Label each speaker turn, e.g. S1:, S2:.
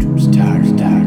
S1: Stars, stars.